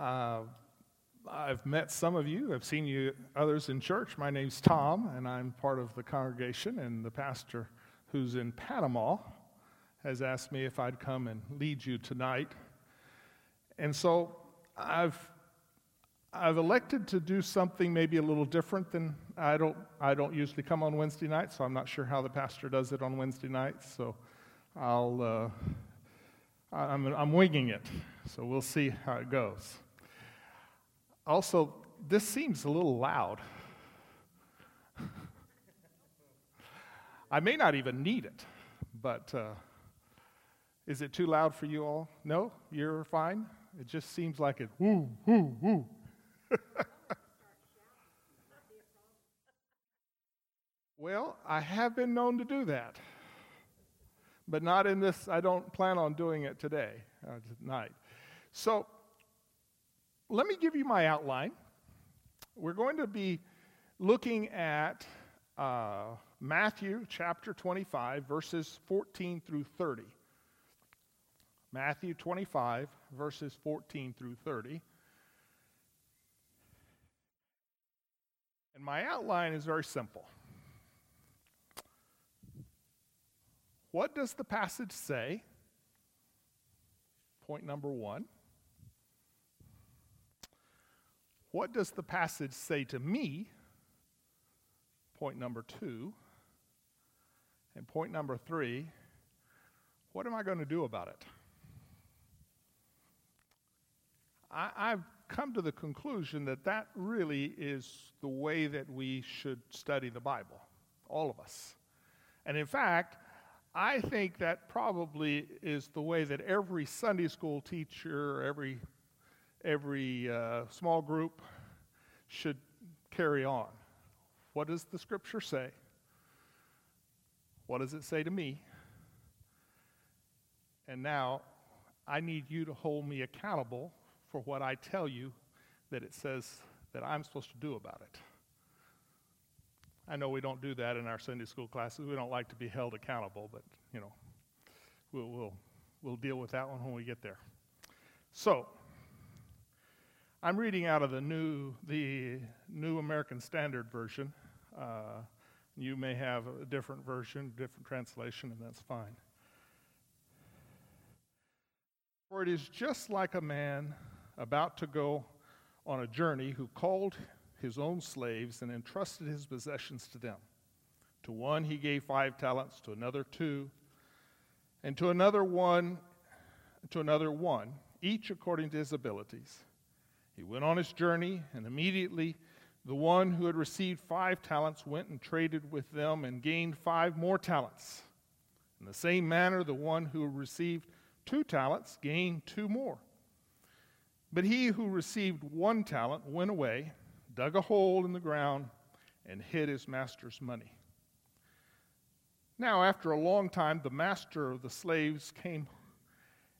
Uh, I've met some of you. I've seen you others in church. My name's Tom, and I'm part of the congregation. And the pastor, who's in Panama, has asked me if I'd come and lead you tonight. And so I've I've elected to do something maybe a little different than I don't I don't usually come on Wednesday nights, so I'm not sure how the pastor does it on Wednesday nights. So I'll uh, I'm I'm winging it. So we'll see how it goes. Also, this seems a little loud. I may not even need it, but uh, is it too loud for you all? No? You're fine? It just seems like it, woo, woo, woo. well, I have been known to do that, but not in this. I don't plan on doing it today, uh, tonight. So, let me give you my outline. We're going to be looking at uh, Matthew chapter 25, verses 14 through 30. Matthew 25, verses 14 through 30. And my outline is very simple. What does the passage say? Point number one. What does the passage say to me? Point number two. And point number three, what am I going to do about it? I, have come to the conclusion that that really is the way that we should study the Bible, all of us. And in fact, I think that probably is the way that every Sunday school teacher, every every uh, small group should carry on. What does the scripture say? What does it say to me? And now I need you to hold me accountable for what I tell you that it says that I'm supposed to do about it. I know we don't do that in our Sunday school classes. We don't like to be held accountable, but you know, we'll, we'll, we'll deal with that one when we get there. So, I'm reading out of the new, the New American Standard Version. Uh, you may have a different version, different translation, and that's fine. For it is just like a man about to go on a journey who called his own slaves and entrusted his possessions to them. To one he gave five talents, to another two, and to another one, to another one, each according to his abilities. He went on his journey, and immediately the one who had received five talents went and traded with them and gained five more talents. In the same manner, the one who received two talents gained two more. But he who received one talent went away, dug a hole in the ground, and hid his master's money. Now, after a long time, the master of the slaves came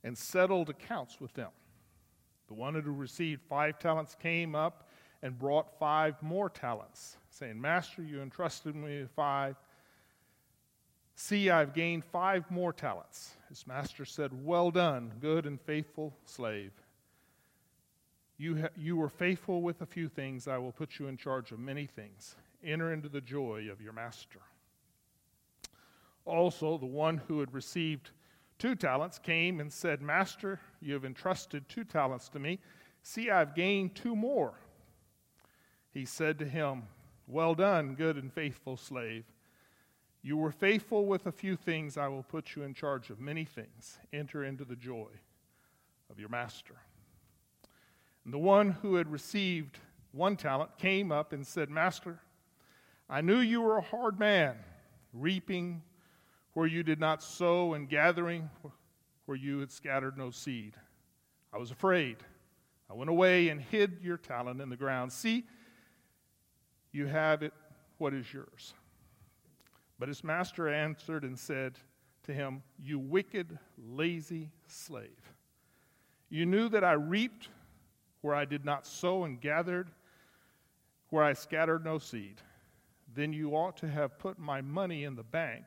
and settled accounts with them. The one who received five talents came up and brought five more talents, saying, Master, you entrusted me with five. See, I've gained five more talents. His master said, Well done, good and faithful slave. You, ha- you were faithful with a few things, I will put you in charge of many things. Enter into the joy of your master. Also, the one who had received two talents came and said, Master, you have entrusted two talents to me. See, I've gained two more. He said to him, Well done, good and faithful slave. You were faithful with a few things, I will put you in charge of many things. Enter into the joy of your master. And the one who had received one talent came up and said, Master, I knew you were a hard man, reaping where you did not sow, and gathering where you had scattered no seed. I was afraid. I went away and hid your talent in the ground. See, you have it, what is yours? But his master answered and said to him, You wicked, lazy slave. You knew that I reaped where I did not sow and gathered where I scattered no seed. Then you ought to have put my money in the bank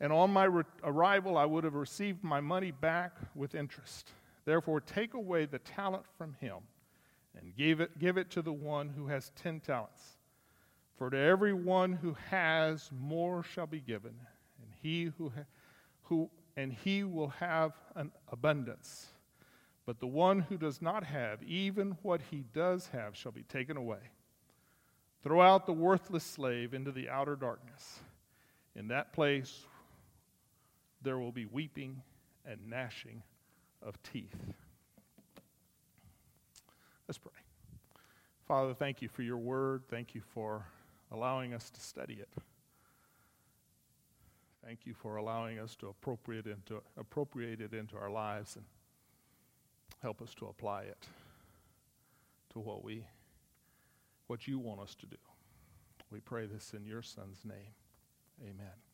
and on my re- arrival, I would have received my money back with interest. Therefore, take away the talent from him and give it, give it to the one who has ten talents. For to every one who has, more shall be given, and he who, ha- who and he will have an abundance. But the one who does not have, even what he does have, shall be taken away. Throw out the worthless slave into the outer darkness. In that place, there will be weeping and gnashing of teeth. Let's pray. Father, thank you for your word. Thank you for allowing us to study it. Thank you for allowing us to appropriate, into, appropriate it into our lives and help us to apply it to what we what you want us to do. We pray this in your son's name. Amen.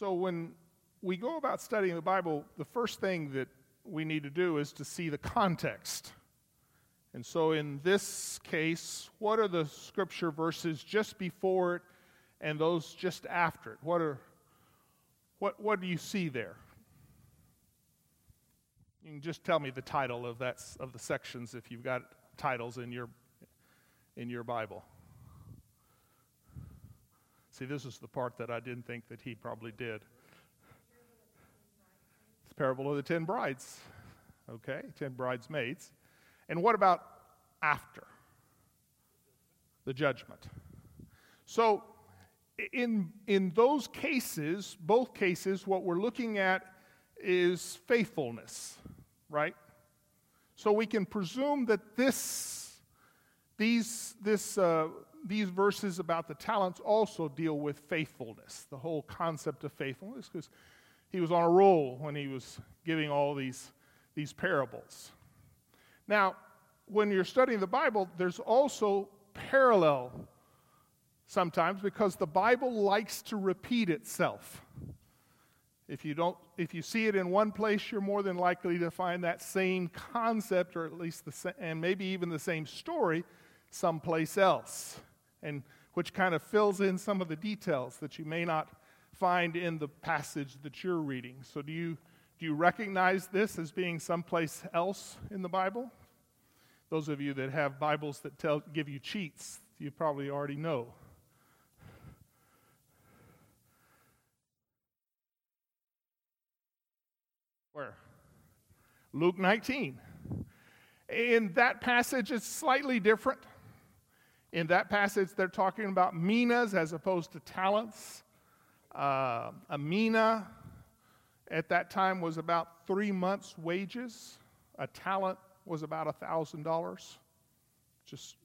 So when we go about studying the Bible, the first thing that we need to do is to see the context. And so in this case, what are the scripture verses just before it and those just after it? What are what what do you see there? You can just tell me the title of that of the sections if you've got titles in your in your Bible. See, this is the part that I didn't think that he probably did It's parable of the ten brides. Okay, ten bridesmaids. And what about after the judgment? So, in, in those cases, both cases, what we're looking at is faithfulness, right? So we can presume that this, these, this, uh, these verses about the talents also deal with faithfulness, the whole concept of faithfulness, because he was on a roll when he was giving all these, these parables. Now, when you're studying the Bible, there's also parallel sometimes because the Bible likes to repeat itself. If you don't if you see it in one place, you're more than likely to find that same concept or at least the same and maybe even the same story someplace else. And which kind of fills in some of the details that you may not find in the passage that you're reading. So, do you, do you recognize this as being someplace else in the Bible? Those of you that have Bibles that tell, give you cheats, you probably already know. Where? Luke 19. In that passage, it's slightly different. In that passage, they're talking about minas as opposed to talents. Uh, a mina at that time was about three months' wages. A talent was about $1,000. Just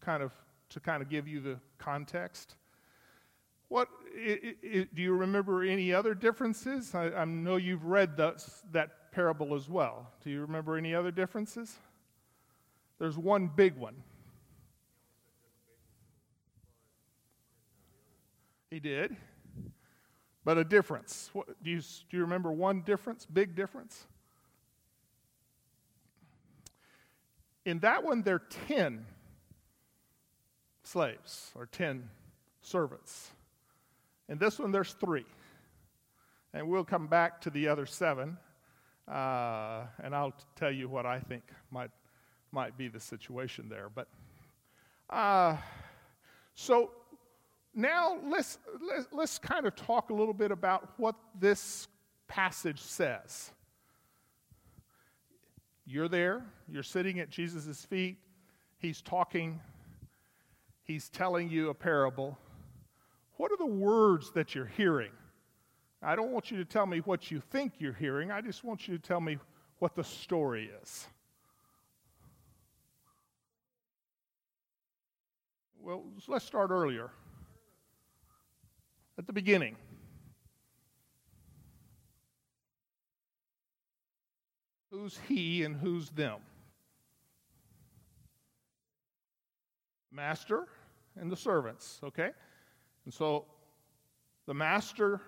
kind of to kind of give you the context. What it, it, do you remember any other differences? I, I know you've read the, that parable as well. Do you remember any other differences? There's one big one. He did but a difference. What, do, you, do you remember one difference, big difference? In that one, there are 10 slaves or 10 servants. In this one, there's three. And we'll come back to the other seven, uh, and I'll tell you what I think might, might be the situation there. But uh, so now let's, let's, kind of talk a little bit about what this passage says. You're there, you're sitting at Jesus' feet, he's talking, he's telling you a parable. What are the words that you're hearing? I don't want you to tell me what you think you're hearing, I just want you to tell me what the story is. Well, let's start earlier at the beginning. Who's he and who's them? Master and the servants, okay? And so the master,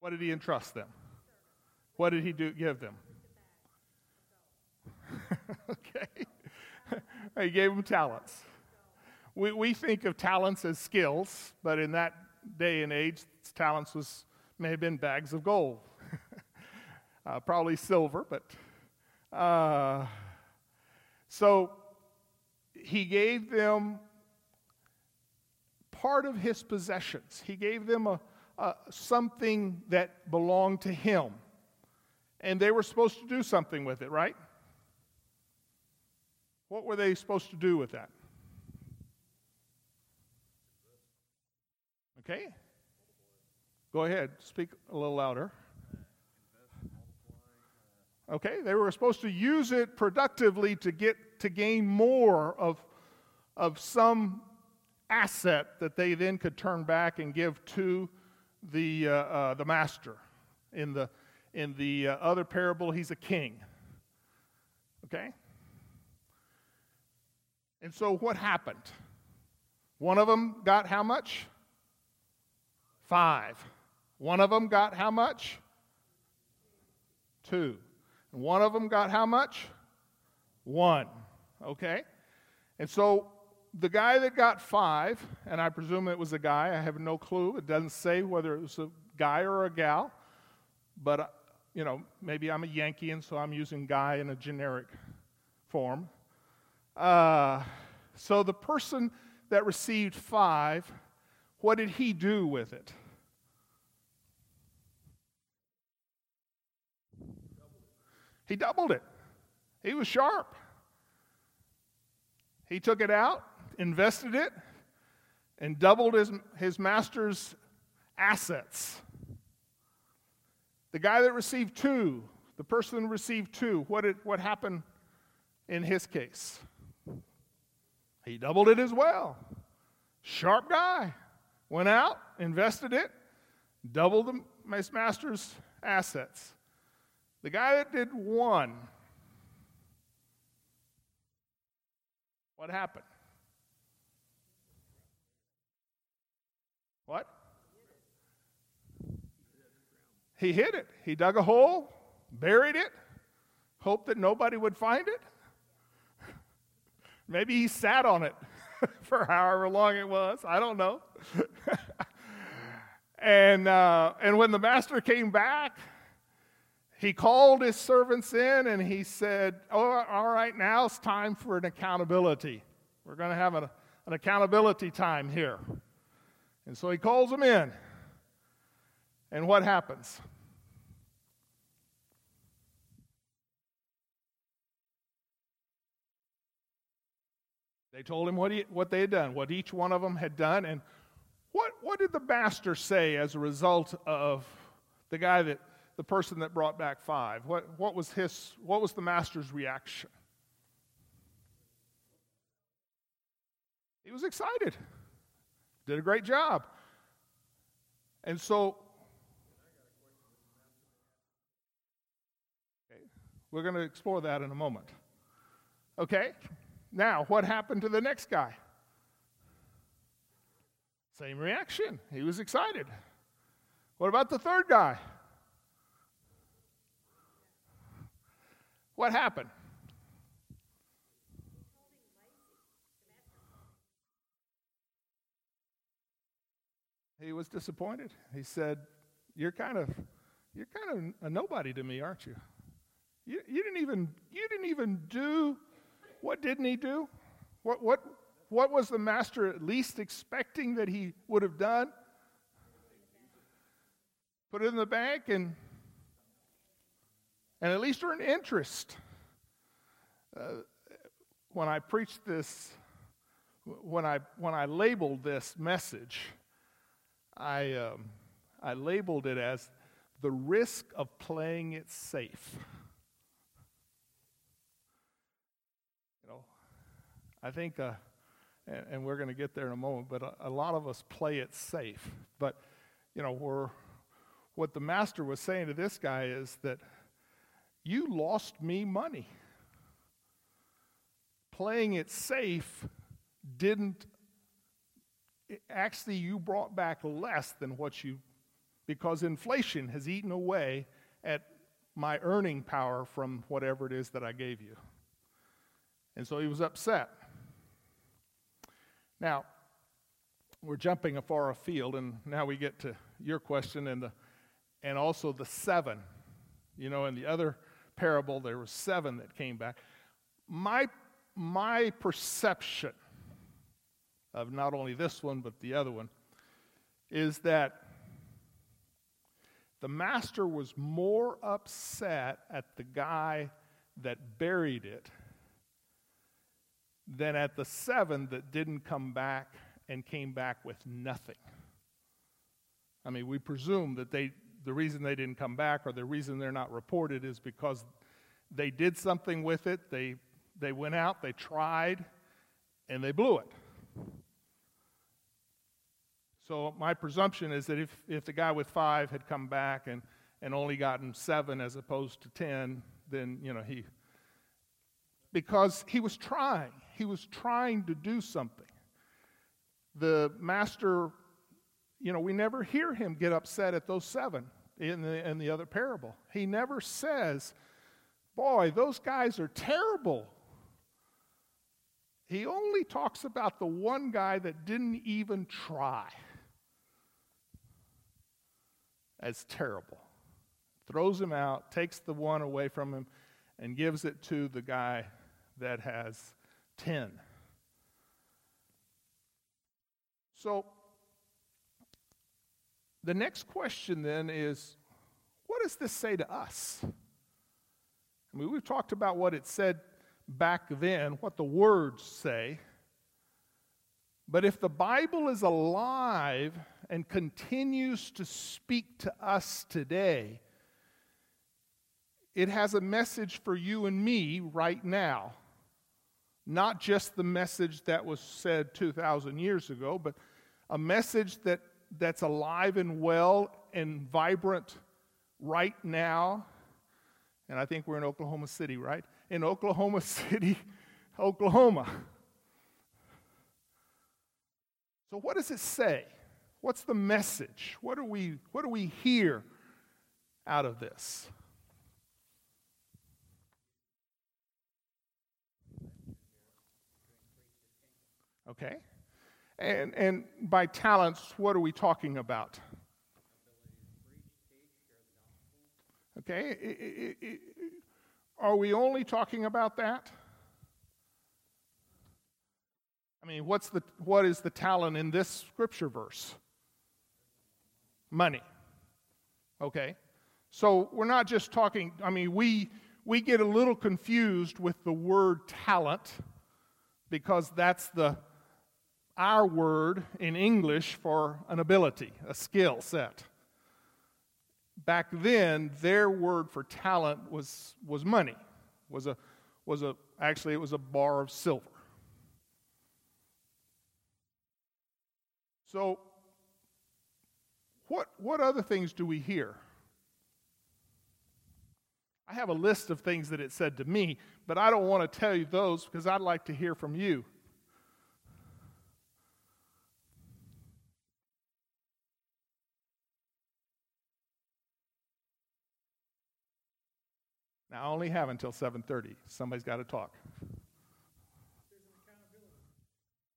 what did he entrust them? What did he do, give them? okay. he gave them talents we, we think of talents as skills, but in that day and age, talents was may have been bags of gold, uh, probably silver, but uh, so he gave them part of his possessions. He gave them a, a, something that belonged to him, and they were supposed to do something with it, right? What were they supposed to do with that? Okay? Go ahead, speak a little louder. Okay, they were supposed to use it productively to get to gain more of, of some asset that they then could turn back and give to the, uh, uh, the master. In the, in the uh, other parable, he's a king. Okay? And so what happened? One of them got how much? Five. One of them got how much? Two. And one of them got how much? One. Okay? And so the guy that got five, and I presume it was a guy, I have no clue. It doesn't say whether it was a guy or a gal, but, uh, you know, maybe I'm a Yankee, and so I'm using guy in a generic form. Uh, so the person that received five, what did he do with it? He doubled it. He was sharp. He took it out, invested it, and doubled his, his master's assets. The guy that received two, the person who received two, what, did, what happened in his case? He doubled it as well. Sharp guy. Went out, invested it, doubled the, master's assets. The guy that did one, what happened? What? He hid it. He dug a hole, buried it, hoped that nobody would find it. Maybe he sat on it for however long it was. I don't know. and, uh, and when the master came back, he called his servants in and he said, oh, All right, now it's time for an accountability. We're going to have an, an accountability time here. And so he calls them in. And what happens? They told him what, he, what they had done, what each one of them had done. And what, what did the master say as a result of the guy that the person that brought back five? What, what, was, his, what was the master's reaction? He was excited, did a great job. And so, okay, we're going to explore that in a moment. Okay, now what happened to the next guy? Same reaction. He was excited. What about the third guy? What happened? He was disappointed. He said, "You're kind of, you're kind of a nobody to me, aren't you? You, you didn't even, you didn't even do. What didn't he do? What, what, what was the master at least expecting that he would have done? Put it in the bank and and at least earn interest. Uh, when I preached this, when I, when I labeled this message, I, um, I labeled it as the risk of playing it safe. You know, I think, uh, and, and, we're going to get there in a moment, but a, a, lot of us play it safe. But, you know, we're, what the master was saying to this guy is that you lost me money. Playing it safe didn't, actually, you brought back less than what you, because inflation has eaten away at my earning power from whatever it is that I gave you. And so he was upset. Now, we're jumping a far afield, and now we get to your question and the and also the seven. You know, in the other parable, there were seven that came back. My my perception of not only this one but the other one is that the master was more upset at the guy that buried it than at the seven that didn't come back and came back with nothing. I mean, we presume that they, the reason they didn't come back or the reason they're not reported is because they did something with it, they, they went out, they tried, and they blew it. So my presumption is that if, if the guy with five had come back and, and only gotten seven as opposed to ten, then, you know, he, because he was trying. He was trying to do something. The master, you know, we never hear him get upset at those seven in the, in the other parable. He never says, Boy, those guys are terrible. He only talks about the one guy that didn't even try as terrible. Throws him out, takes the one away from him, and gives it to the guy that has 10. So, the next question then is what does this say to us? I mean, we've talked about what it said back then, what the words say. But if the Bible is alive and continues to speak to us today, it has a message for you and me right now. Not just the message that was said 2,000 years ago, but a message that, that's alive and well and vibrant right now. And I think we're in Oklahoma City, right? In Oklahoma City, Oklahoma. So, what does it say? What's the message? What do we, what do we hear out of this? Okay? And, and by talents, what are we talking about? Okay? Are we only talking about that? I mean, what's the, what is the talent in this scripture verse? Money. Okay? So we're not just talking, I mean, we, we get a little confused with the word talent because that's the, our word in English for an ability, a skill set. Back then, their word for talent was, was money, was a, was a, actually, it was a bar of silver. So, what, what other things do we hear? I have a list of things that it said to me, but I don't want to tell you those because I'd like to hear from you. Now, I only have until 7:30. Somebody's got to talk.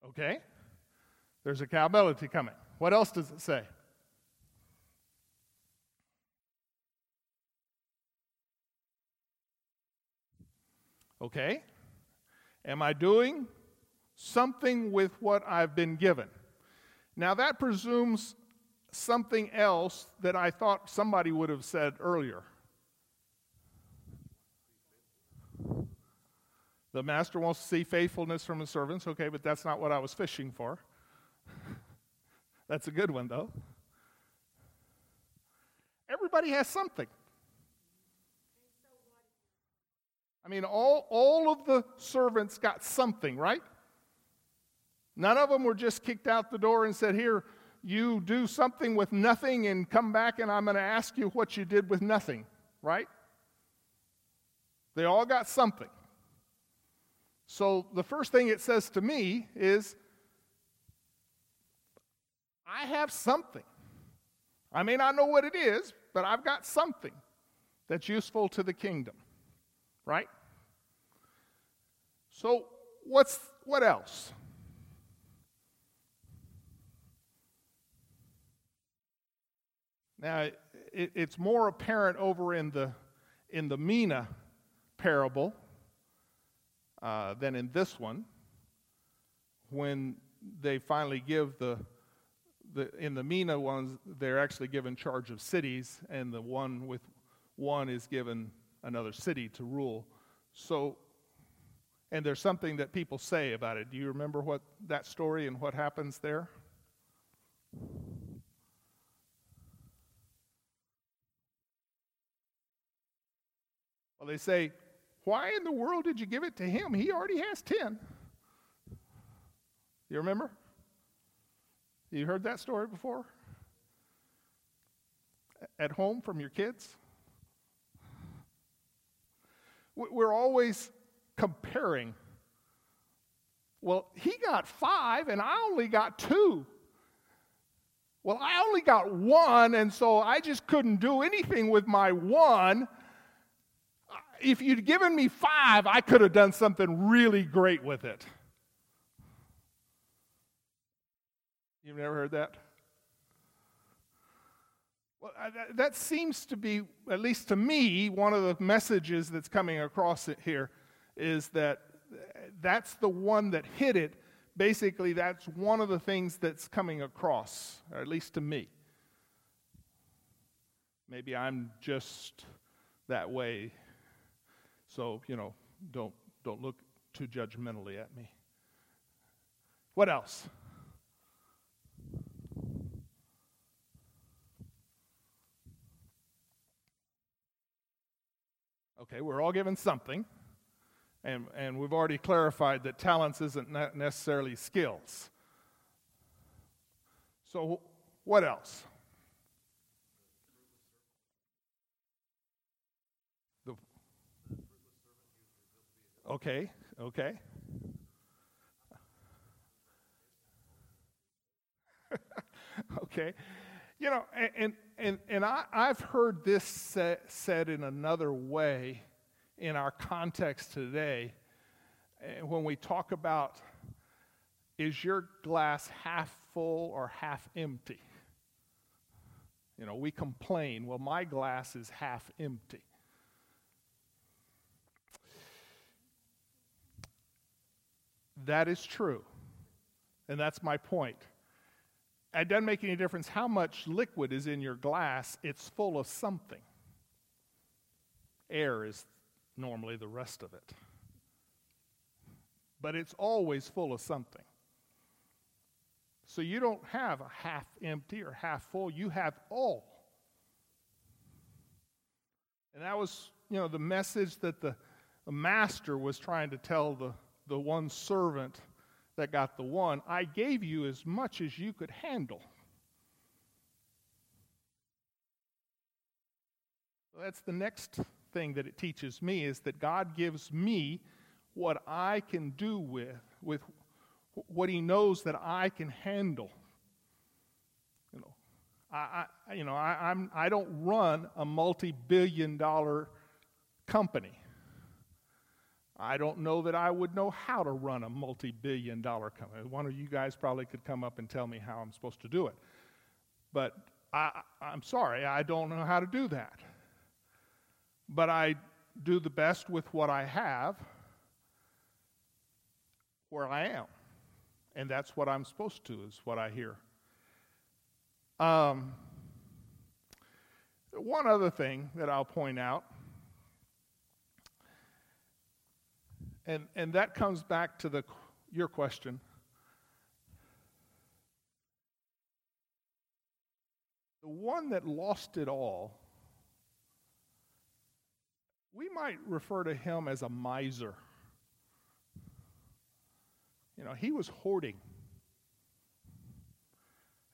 Okay? There's accountability coming. What else does it say? Okay? Am I doing something with what I've been given? Now, that presumes something else that I thought somebody would have said earlier. The master wants to see faithfulness from his servants. Okay, but that's not what I was fishing for. That's a good one, though. Everybody has something. I mean, all, all of the servants got something, right? None of them were just kicked out the door and said, Here, you do something with nothing and come back and I'm going to ask you what you did with nothing, right? They all got something. So the first thing it says to me is I have something. I may not know what it is, but I've got something that's useful to the kingdom. Right? So, what's what else? Now, it, it's more apparent over in the, in the Mina parable uh, than in this one when they finally give the, the in the Mina ones, they're actually given charge of cities, and the one with one is given another city to rule. So, and there's something that people say about it. Do you remember what that story and what happens there? Well, they say, Why in the world did you give it to him? He already has 10. You remember? You heard that story before? At home from your kids? We're always comparing. Well, he got five and I only got two. Well, I only got one, and so I just couldn't do anything with my one. If you'd given me five, I could have done something really great with it. You've never heard that? Well, that, seems to be, at least to me, one of the messages that's coming across it here is that that's the one that hit it. Basically, that's one of the things that's coming across, or at least to me. Maybe I'm just that way. So, you know, don't, don't look too judgmentally at me. What else? Okay, we're all given something. And, and we've already clarified that talents isn't necessarily skills. So, what else? The, okay, okay. okay. You know, and, and, and I, I've heard this set, said in another way in our context today eh, when we talk about is your glass half full or half empty? You know, we complain, well, my glass is half empty. That is true. And that's my point. It doesn't make any difference how much liquid is in your glass, it's full of something. Air is normally the rest of it. But it's always full of something. So you don't have a half empty or half full, you have all. And that was, you know, the message that the, the master was trying to tell the, the one servant that got the one. I gave you as much as you could handle. That's the next thing that it teaches me is that God gives me what I can do with, with what He knows that I can handle. You know, I, I you know, I, I'm, I don't run a multi-billion dollar company. I don't know that I would know how to run a multi billion dollar company. One of you guys probably could come up and tell me how I'm supposed to do it. But I, am sorry, I don't know how to do that but I do the best with what I have where I am. And that's what I'm supposed to, is what I hear. Um, one other thing that I'll point out, and, and that comes back to the, your question. The one that lost it all we might refer to him as a miser. You know, he was hoarding.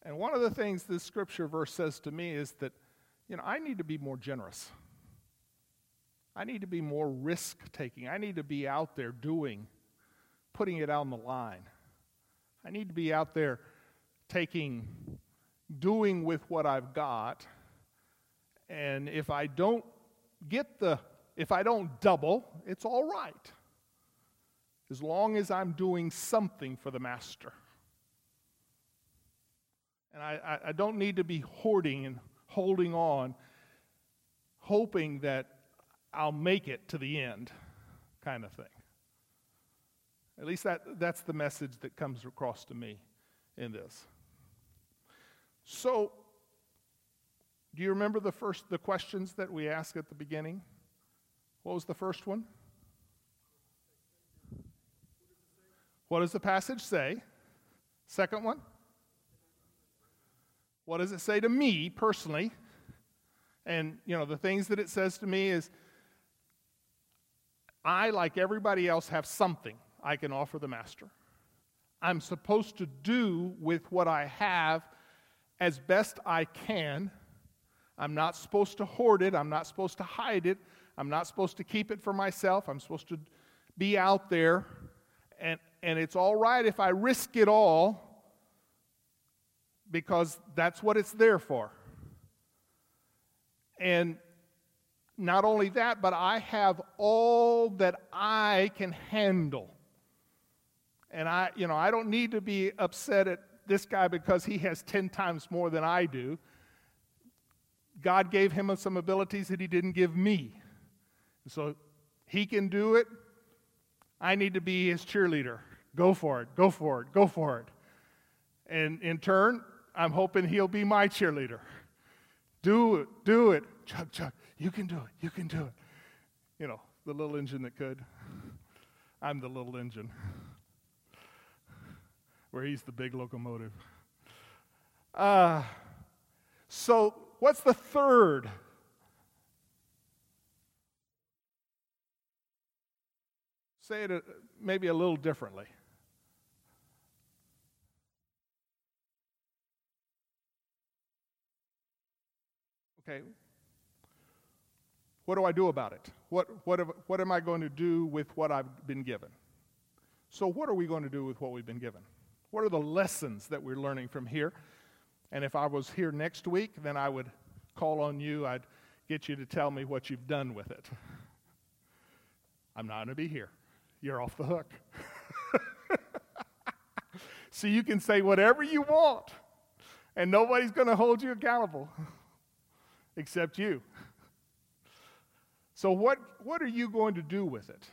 And one of the things this scripture verse says to me is that, you know, I need to be more generous. I need to be more risk taking. I need to be out there doing, putting it on the line. I need to be out there taking, doing with what I've got. And if I don't get the if I don't double, it's all right. As long as I'm doing something for the master. And I, I, I don't need to be hoarding and holding on, hoping that I'll make it to the end, kind of thing. At least that, that's the message that comes across to me in this. So, do you remember the first the questions that we asked at the beginning? What was the first one? What does the passage say? Second one? What does it say to me personally? And, you know, the things that it says to me is I, like everybody else, have something I can offer the master. I'm supposed to do with what I have as best I can. I'm not supposed to hoard it. I'm not supposed to hide it. I'm not supposed to keep it for myself. I'm supposed to be out there. And, and it's all right if I risk it all because that's what it's there for. And not only that, but I have all that I can handle. And I, you know, I don't need to be upset at this guy because he has 10 times more than I do. God gave him some abilities that he didn't give me. So he can do it. I need to be his cheerleader. Go for it, go for it, go for it. And in turn, I'm hoping he'll be my cheerleader. Do it, do it. Chuck, Chuck, you can do it, you can do it. You know, the little engine that could. I'm the little engine where he's the big locomotive. Uh, so, what's the third? Say it maybe a little differently. Okay. What do I do about it? What, what, what am I going to do with what I've been given? So, what are we going to do with what we've been given? What are the lessons that we're learning from here? And if I was here next week, then I would call on you. I'd get you to tell me what you've done with it. I'm not going to be here. You're off the hook. so you can say whatever you want, and nobody's going to hold you accountable except you. So, what, what are you going to do with it?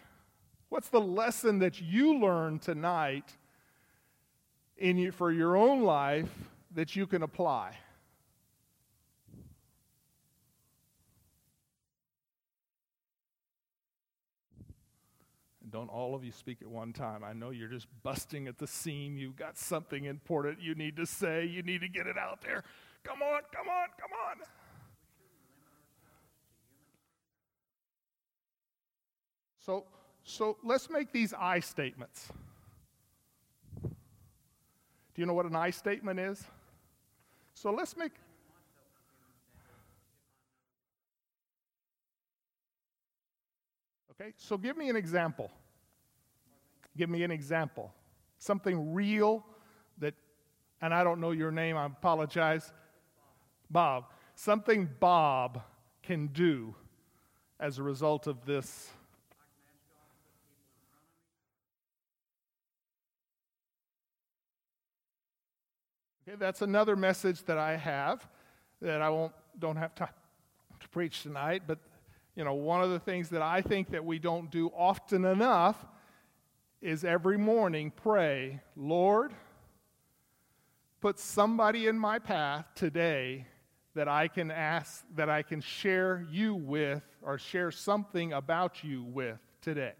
What's the lesson that you learned tonight in you, for your own life that you can apply. Don't all of you speak at one time. I know you're just busting at the seam. You've got something important you need to say. You need to get it out there. Come on, come on, come on. So, so let's make these I statements. Do you know what an I statement is? So let's make. Okay, so give me an example. Give me an example. Something real that, and I don't know your name, I apologize. Bob. Something Bob can do as a result of this Okay, that's another message that I have that I won't don't have time to preach tonight, but you know, one of the things that I think that we don't do often enough is every morning pray, Lord, put somebody in my path today that I can ask, that I can share you with, or share something about you with today.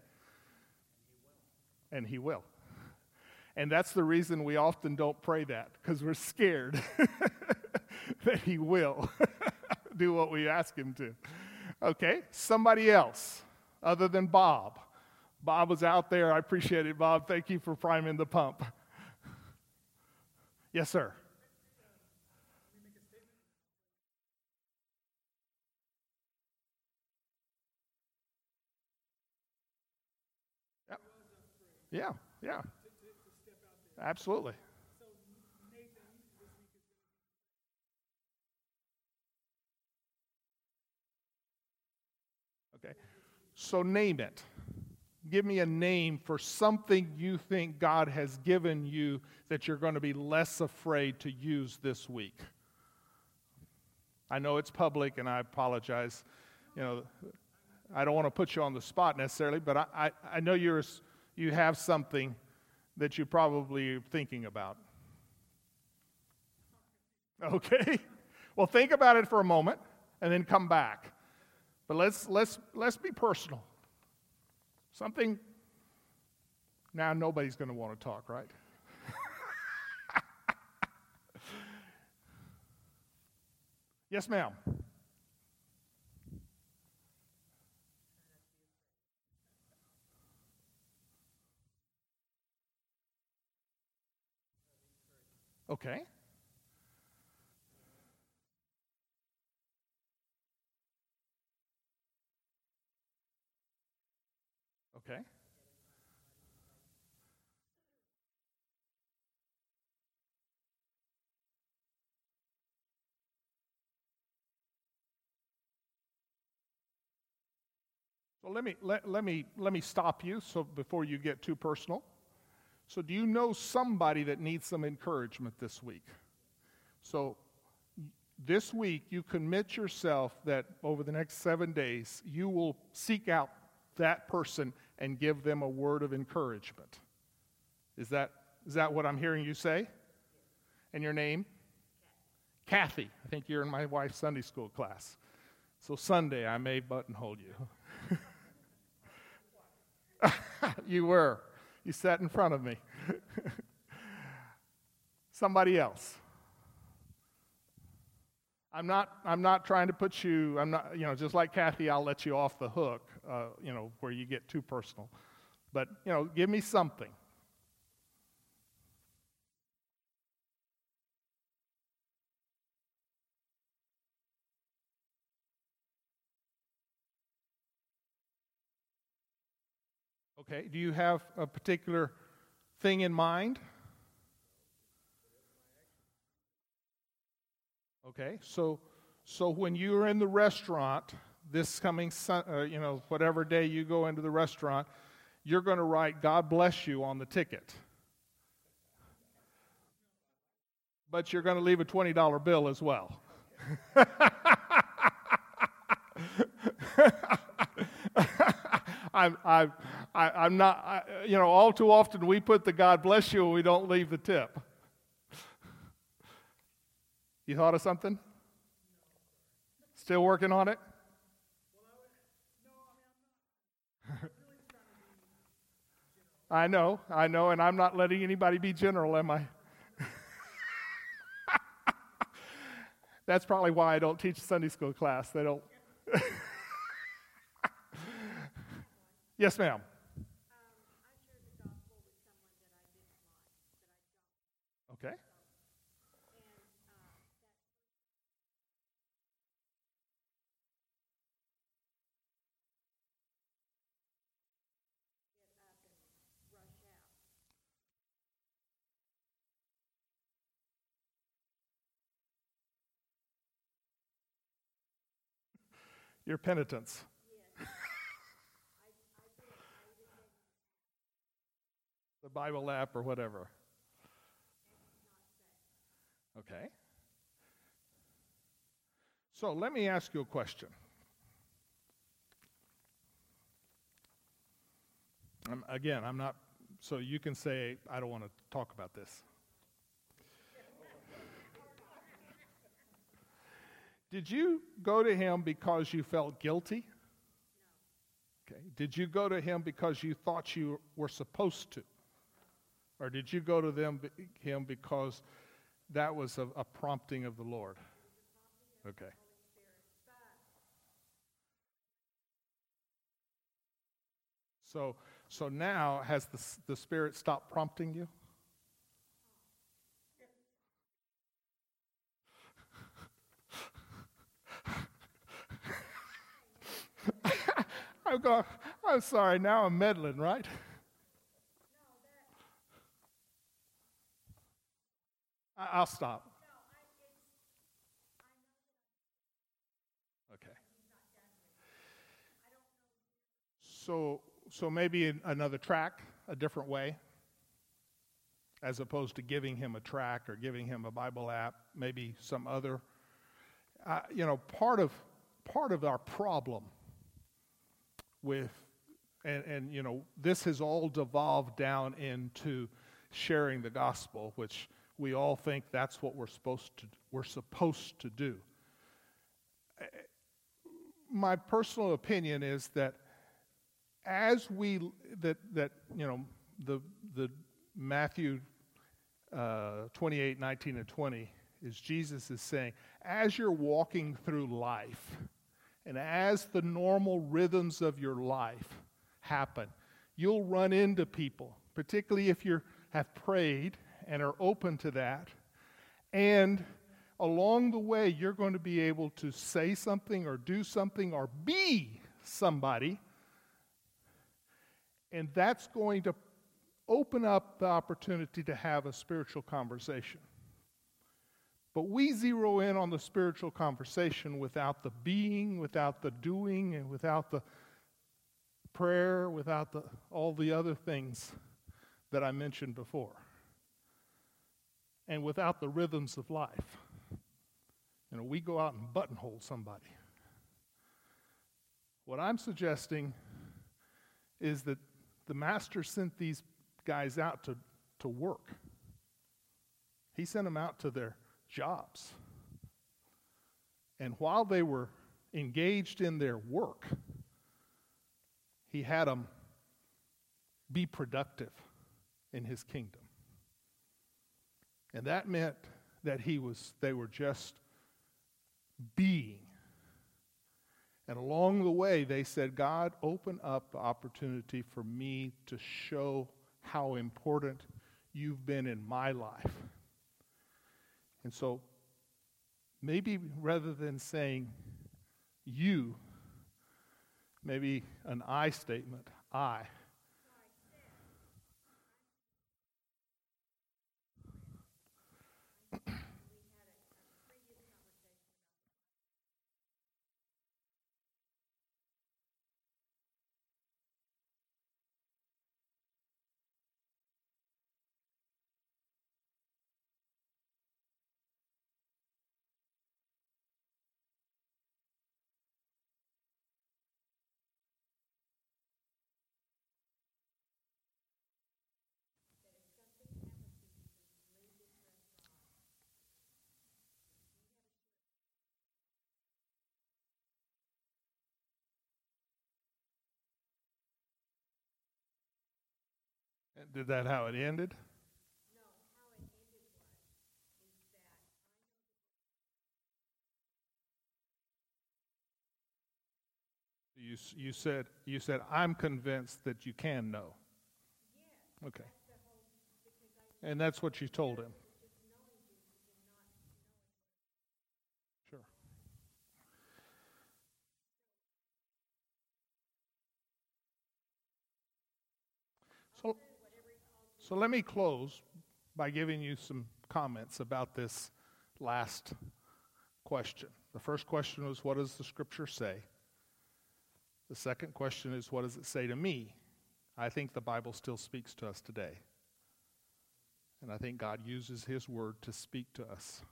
And He will. And that's the reason we often don't pray that, because we're scared that He will do what we ask Him to. Okay, somebody else other than Bob. Bob was out there. I appreciate it, Bob. Thank you for priming the pump. Yes, sir. Yeah, yeah. Absolutely. Okay. So name it. Give me a name for something you think God has given you that you're going to be less afraid to use this week. I know it's public, and I apologize. You know, I don't want to put you on the spot necessarily, but I, I, I know you're, you have something that you're probably thinking about. Okay? Well, think about it for a moment and then come back. But let's, let's, let's be personal. Something, now nobody's going to want to talk, right? yes, ma'am. Okay. Okay. So let me let, let me let me stop you so before you get too personal. So do you know somebody that needs some encouragement this week? So this week you commit yourself that over the next 7 days you will seek out that person and give them a word of encouragement. Is that, is that what I'm hearing you say? And your name? Kathy. I think you're in my wife's Sunday school class. So Sunday I may buttonhole you. you were. You sat in front of me. Somebody else. I'm not, I'm not trying to put you, I'm not, you know, just like Kathy, I'll let you off the hook, uh, you know, where you get too personal. But, you know, give me something. Okay, do you have a particular thing in mind? Okay, so so when you're in the restaurant this coming, uh, you know, whatever day you go into the restaurant, you're going to write "God bless you" on the ticket. But you're going to leave a twenty dollar bill as well. I'm, I'm, I'm not, I, you know, all too often we put the God bless you and we don't leave the tip. You thought of something? Still working on it? I know, I know, and I'm not letting anybody be general, am I? That's probably why I don't teach Sunday school class. They don't. yes, ma'am. Okay. Your penitence. the Bible app or whatever. Okay. So let me ask you a question. Um, again, I'm not, so you can say, I don't want to talk about this. Did you go to him because you felt guilty? No. Okay. Did you go to him because you thought you were supposed to? Or did you go to them, him because that was a, a prompting of the Lord? Okay. So, so now has the, the Spirit stopped prompting you? I'm going, I'm sorry, now I'm meddling, right? I'll stop. Okay. So, so maybe another track, a different way, as opposed to giving him a track or giving him a Bible app, maybe some other uh, you know, part of, part of our problem with, and, and, you know, this has all devolved down into sharing the gospel, which we all think that's what we're supposed to, we're supposed to do. My personal opinion is that as we, that, that you know, the, the Matthew uh, 28, 19, and 20 is Jesus is saying, as you're walking through life, and as the normal rhythms of your life happen, you'll run into people, particularly if you have prayed and are open to that. And along the way, you're going to be able to say something or do something or be somebody. And that's going to open up the opportunity to have a spiritual conversation. But we zero in on the spiritual conversation without the being, without the doing, and without the prayer, without the, all the other things that I mentioned before, and without the rhythms of life. You know, we go out and buttonhole somebody. What I'm suggesting is that the master sent these guys out to, to work. He sent them out to their jobs. And while they were engaged in their work, he had them be productive in his kingdom. And that meant that he was they were just being. And along the way they said, God, open up the opportunity for me to show how important you've been in my life. And so maybe rather than saying you, maybe an I statement, I. Did that how it ended? No, how it ended was, is that I know You, you said you said I'm convinced that you can know. Yes, Okay. that's whole, I And that's what you told him. just knowing Jesus and not knowing. Sure. So, so let me close by giving you some comments about this last question. The first question was, What does the scripture say? The second question is, What does it say to me? I think the Bible still speaks to us today. And I think God uses His word to speak to us.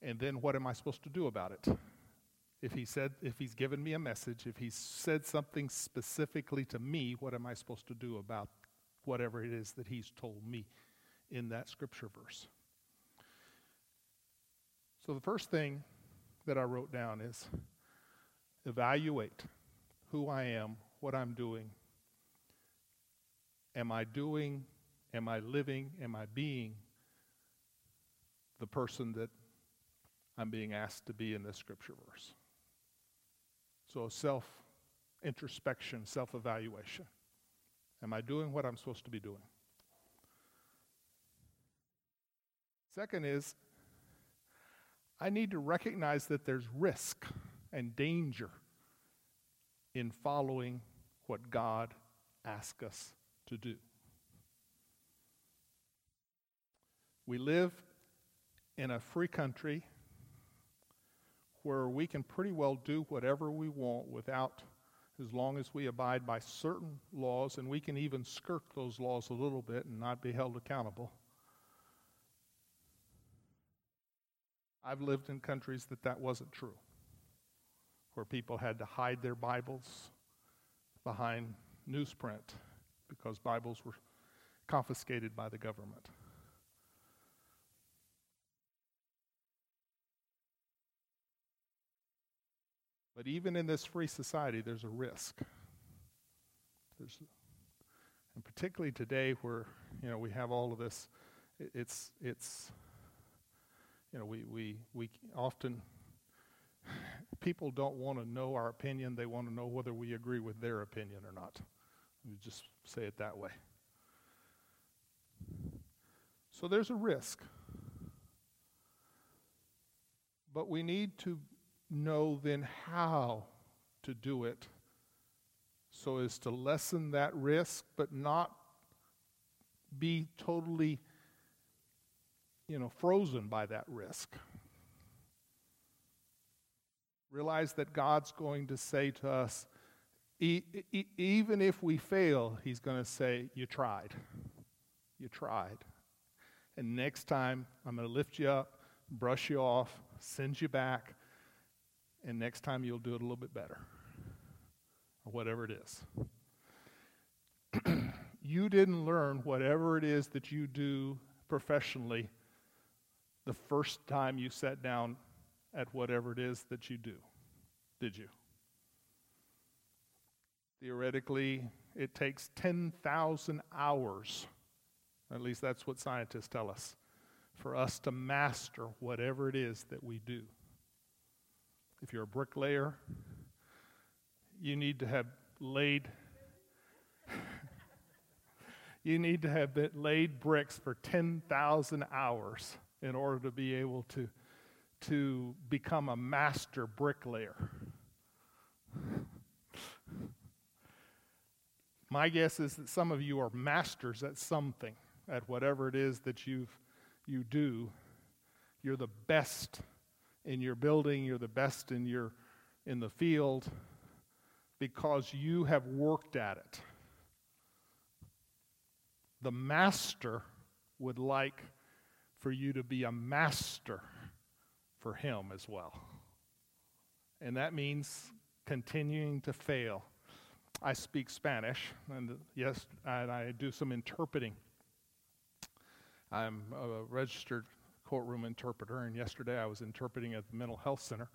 And then what am I supposed to do about it? If he said if he's given me a message, if he said something specifically to me, what am I supposed to do about whatever it is that he's told me in that scripture verse? So the first thing that I wrote down is evaluate who I am, what I'm doing. Am I doing, am I living, am I being the person that I'm being asked to be in this scripture verse. So, self introspection, self evaluation. Am I doing what I'm supposed to be doing? Second is, I need to recognize that there's risk and danger in following what God asks us to do. We live in a free country where we can pretty well do whatever we want without, as long as we abide by certain laws, and we can even skirt those laws a little bit and not be held accountable. I've lived in countries that that wasn't true, where people had to hide their Bibles behind newsprint because Bibles were confiscated by the government. But even in this free society, there's a risk. There's, and particularly today, where you know we have all of this, it, it's it's you know we we we often people don't want to know our opinion; they want to know whether we agree with their opinion or not. Just say it that way. So there's a risk. But we need to know then how to do it so as to lessen that risk, but not be totally, you know, frozen by that risk. Realize that God's going to say to us, e- e- even if we fail, He's going to say, You tried. You tried. And next time, I'm going to lift you up, brush you off, send you back, and next time you'll do it a little bit better, or whatever it is. you didn't learn whatever it is that you do professionally the first time you sat down at whatever it is that you do, did you? Theoretically, it takes 10,000 hours, at least that's what scientists tell us, for us to master whatever it is that we do. If you're a bricklayer, you need to have laid you need to have laid bricks for 10,000 hours in order to be able to, to become a master bricklayer. My guess is that some of you are masters at something, at whatever it is that you've, you do. You're the best in your building, you're the best in your in the field because you have worked at it. The master would like for you to be a master for him as well. And that means continuing to fail. I speak Spanish, and uh, yes, and I do some interpreting. I'm a registered courtroom interpreter, and yesterday I was interpreting at the mental health center.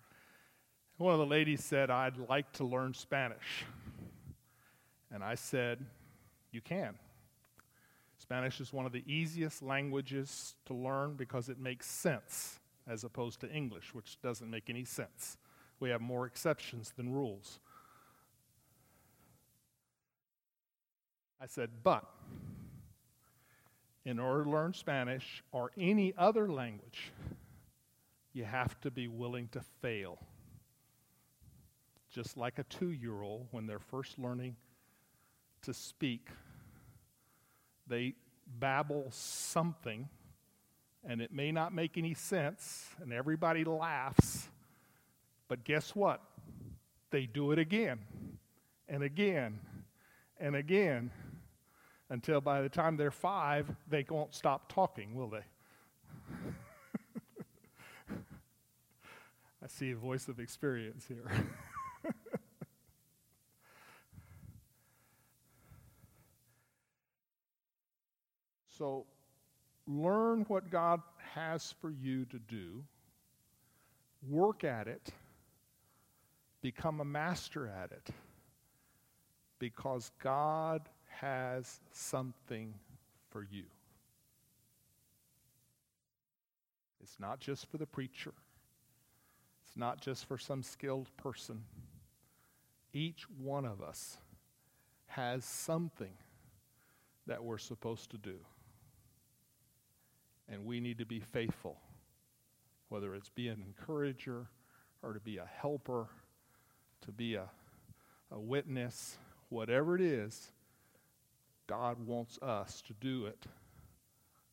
One of the ladies said, I'd like to learn Spanish. And I said, You can. Spanish is one of the easiest languages to learn because it makes sense as opposed to English, which doesn't make any sense. We have more exceptions than rules. I said, But in order to learn Spanish or any other language, you have to be willing to fail. Just like a two year old, when they're first learning to speak, they babble something, and it may not make any sense, and everybody laughs. But guess what? They do it again, and again, and again until by the time they're five, they won't stop talking, will they? I see a voice of experience here. so, learn what God has for you to do, work at it, become a master at it, because God has something for you. It's not just for the preacher, it's not just for some skilled person. Each one of us has something that we're supposed to do. And we need to be faithful, whether it's be an encourager or to be a helper, to be a, a witness, whatever it is, God wants us to do it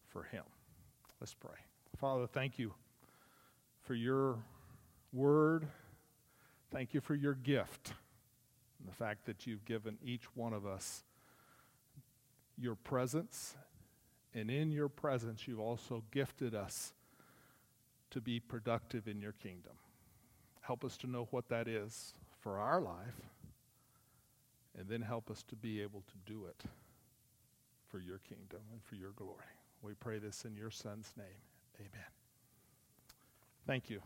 for Him. Let's pray. Father, thank you for your word. Thank you for your gift and the fact that you've given each one of us your presence. And in your presence, you've also gifted us to be productive in your kingdom. Help us to know what that is for our life, and then help us to be able to do it for your kingdom and for your glory. We pray this in your Son's name. Amen. Thank you.